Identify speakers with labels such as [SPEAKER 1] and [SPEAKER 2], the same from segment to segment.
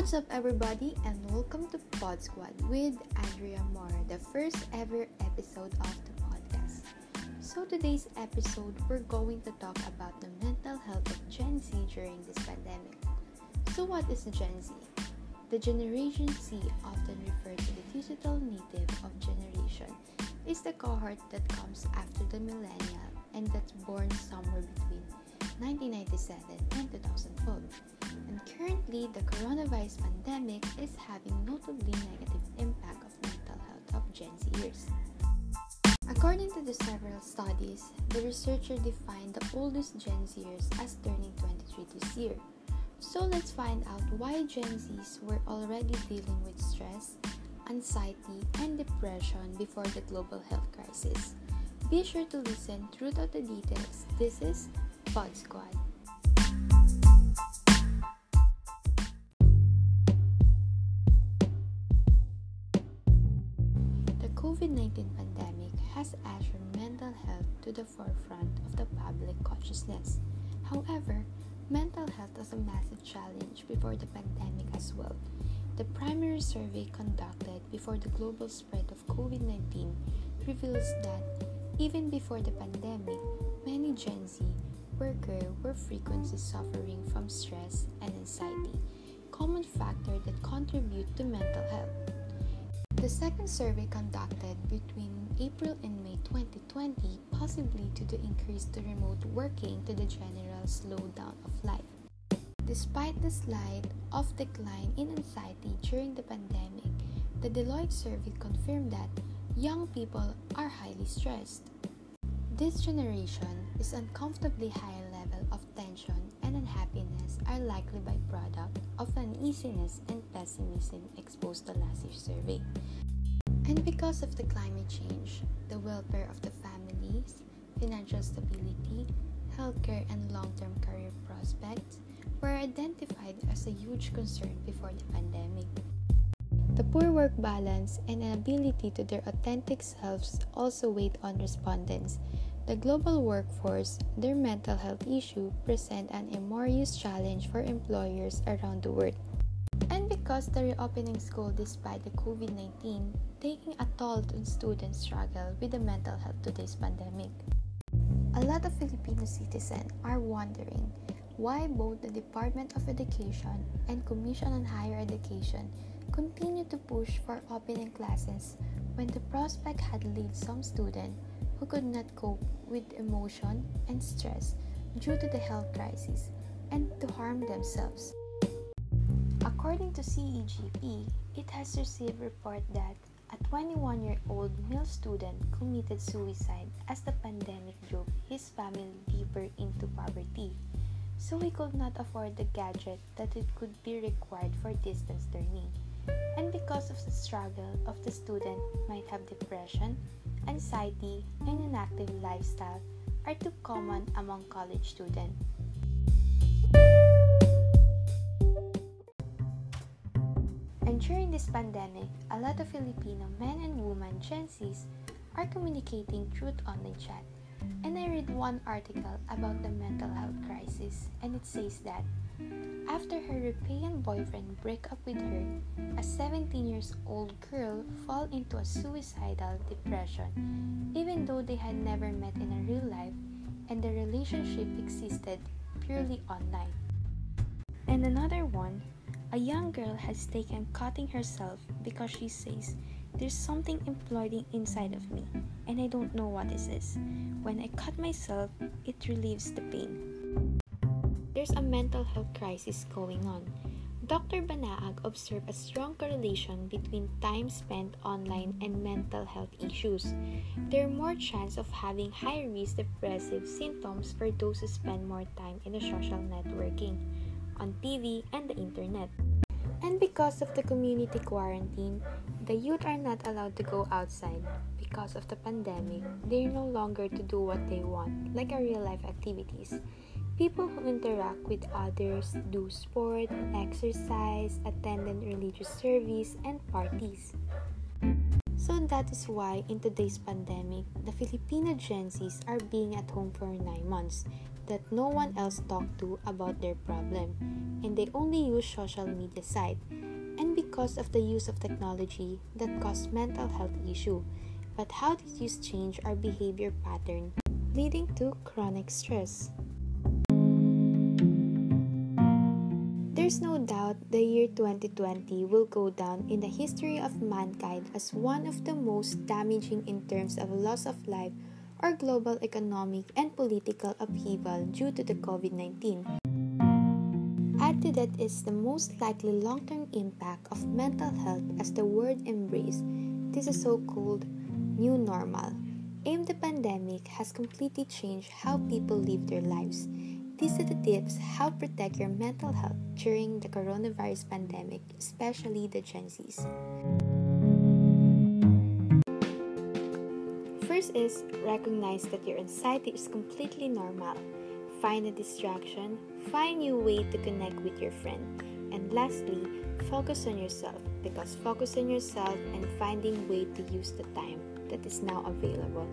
[SPEAKER 1] What's up, everybody, and welcome to Pod Squad with Andrea Moore, the first ever episode of the podcast. So, today's episode, we're going to talk about the mental health of Gen Z during this pandemic. So, what is Gen Z? The Generation Z, often referred to the digital native of generation, is the cohort that comes after the millennial and that's born somewhere between 1997 and 2004. And currently, the coronavirus pandemic is having notably negative impact of mental health of Gen Zers. According to the several studies, the researcher defined the oldest Gen Zers as turning 23 this year. So let's find out why Gen Zs were already dealing with stress, anxiety, and depression before the global health crisis. Be sure to listen throughout the details. This is Pod Squad. The COVID 19 pandemic has ushered mental health to the forefront of the public consciousness. However, mental health was a massive challenge before the pandemic as well. The primary survey conducted before the global spread of COVID 19 reveals that even before the pandemic, many Gen Z workers were frequently suffering from stress and anxiety, common factor that contribute to mental health. The second survey conducted between April and May 2020 possibly due to the increase to remote working to the general slowdown of life. Despite the slight of decline in anxiety during the pandemic, the Deloitte survey confirmed that young people are highly stressed. This generation is uncomfortably high level of tension and unhappiness are likely byproduct of uneasiness and pessimism exposed to last year's survey. And because of the climate change, the welfare of the families, financial stability, healthcare, and long-term career prospects were identified as a huge concern before the pandemic. The poor work balance and inability to their authentic selves also weighed on respondents. The global workforce, their mental health issue, present an enormous challenge for employers around the world. And because the reopening school despite the COVID-19 taking a toll on students' struggle with the mental health to this pandemic. A lot of Filipino citizens are wondering why both the Department of Education and Commission on Higher Education continue to push for opening classes when the prospect had led some students who could not cope with emotion and stress due to the health crisis and to harm themselves. According to CEGP, it has received report that a 21-year-old male student committed suicide as the pandemic drove his family deeper into poverty. So he could not afford the gadget that it could be required for distance learning. And because of the struggle of the student might have depression, anxiety, and inactive lifestyle are too common among college students. And during this pandemic, a lot of Filipino men and women Gen Zs are communicating through online chat. And I read one article about the mental health crisis, and it says that after her European boyfriend break up with her, a 17 years old girl fall into a suicidal depression, even though they had never met in a real life and the relationship existed purely online. And another one, a young girl has taken cutting herself because she says there's something imploding inside of me and I don't know what this is. When I cut myself, it relieves the pain. There's a mental health crisis going on. Dr. Banaag observed a strong correlation between time spent online and mental health issues. There are more chance of having high risk depressive symptoms for those who spend more time in the social networking, on TV, and the internet. And because of the community quarantine, the youth are not allowed to go outside. Because of the pandemic, they're no longer to do what they want, like our real life activities. People who interact with others do sport, exercise, attend religious service, and parties. So that is why in today's pandemic, the Filipino Gen Zs are being at home for 9 months. that no one else talked to about their problem, and they only use social media site. And because of the use of technology that caused mental health issue. But how did use change our behavior pattern, leading to chronic stress? There's no doubt the year 2020 will go down in the history of mankind as one of the most damaging in terms of loss of life or global economic and political upheaval due to the COVID 19. Add to that is the most likely long term impact of mental health as the world embraces this is so called new normal. Aim the pandemic has completely changed how people live their lives. These are the tips how protect your mental health during the coronavirus pandemic, especially the Gen Zs. First is recognize that your anxiety is completely normal. Find a distraction, find new way to connect with your friend. And lastly, focus on yourself because focus on yourself and finding way to use the time that is now available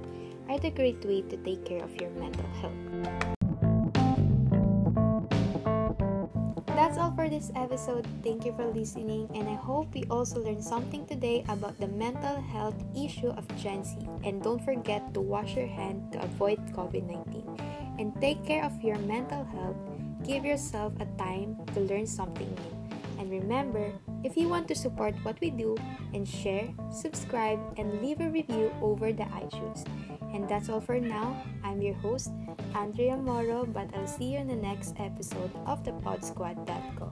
[SPEAKER 1] are the great way to take care of your mental health. For this episode. Thank you for listening, and I hope we also learned something today about the mental health issue of Gen Z. And don't forget to wash your hand to avoid COVID 19. And take care of your mental health. Give yourself a time to learn something new. And remember, if you want to support what we do, and share, subscribe, and leave a review over the iTunes. And that's all for now. I'm your host, Andrea Moro, but I'll see you in the next episode of the podsquad.co.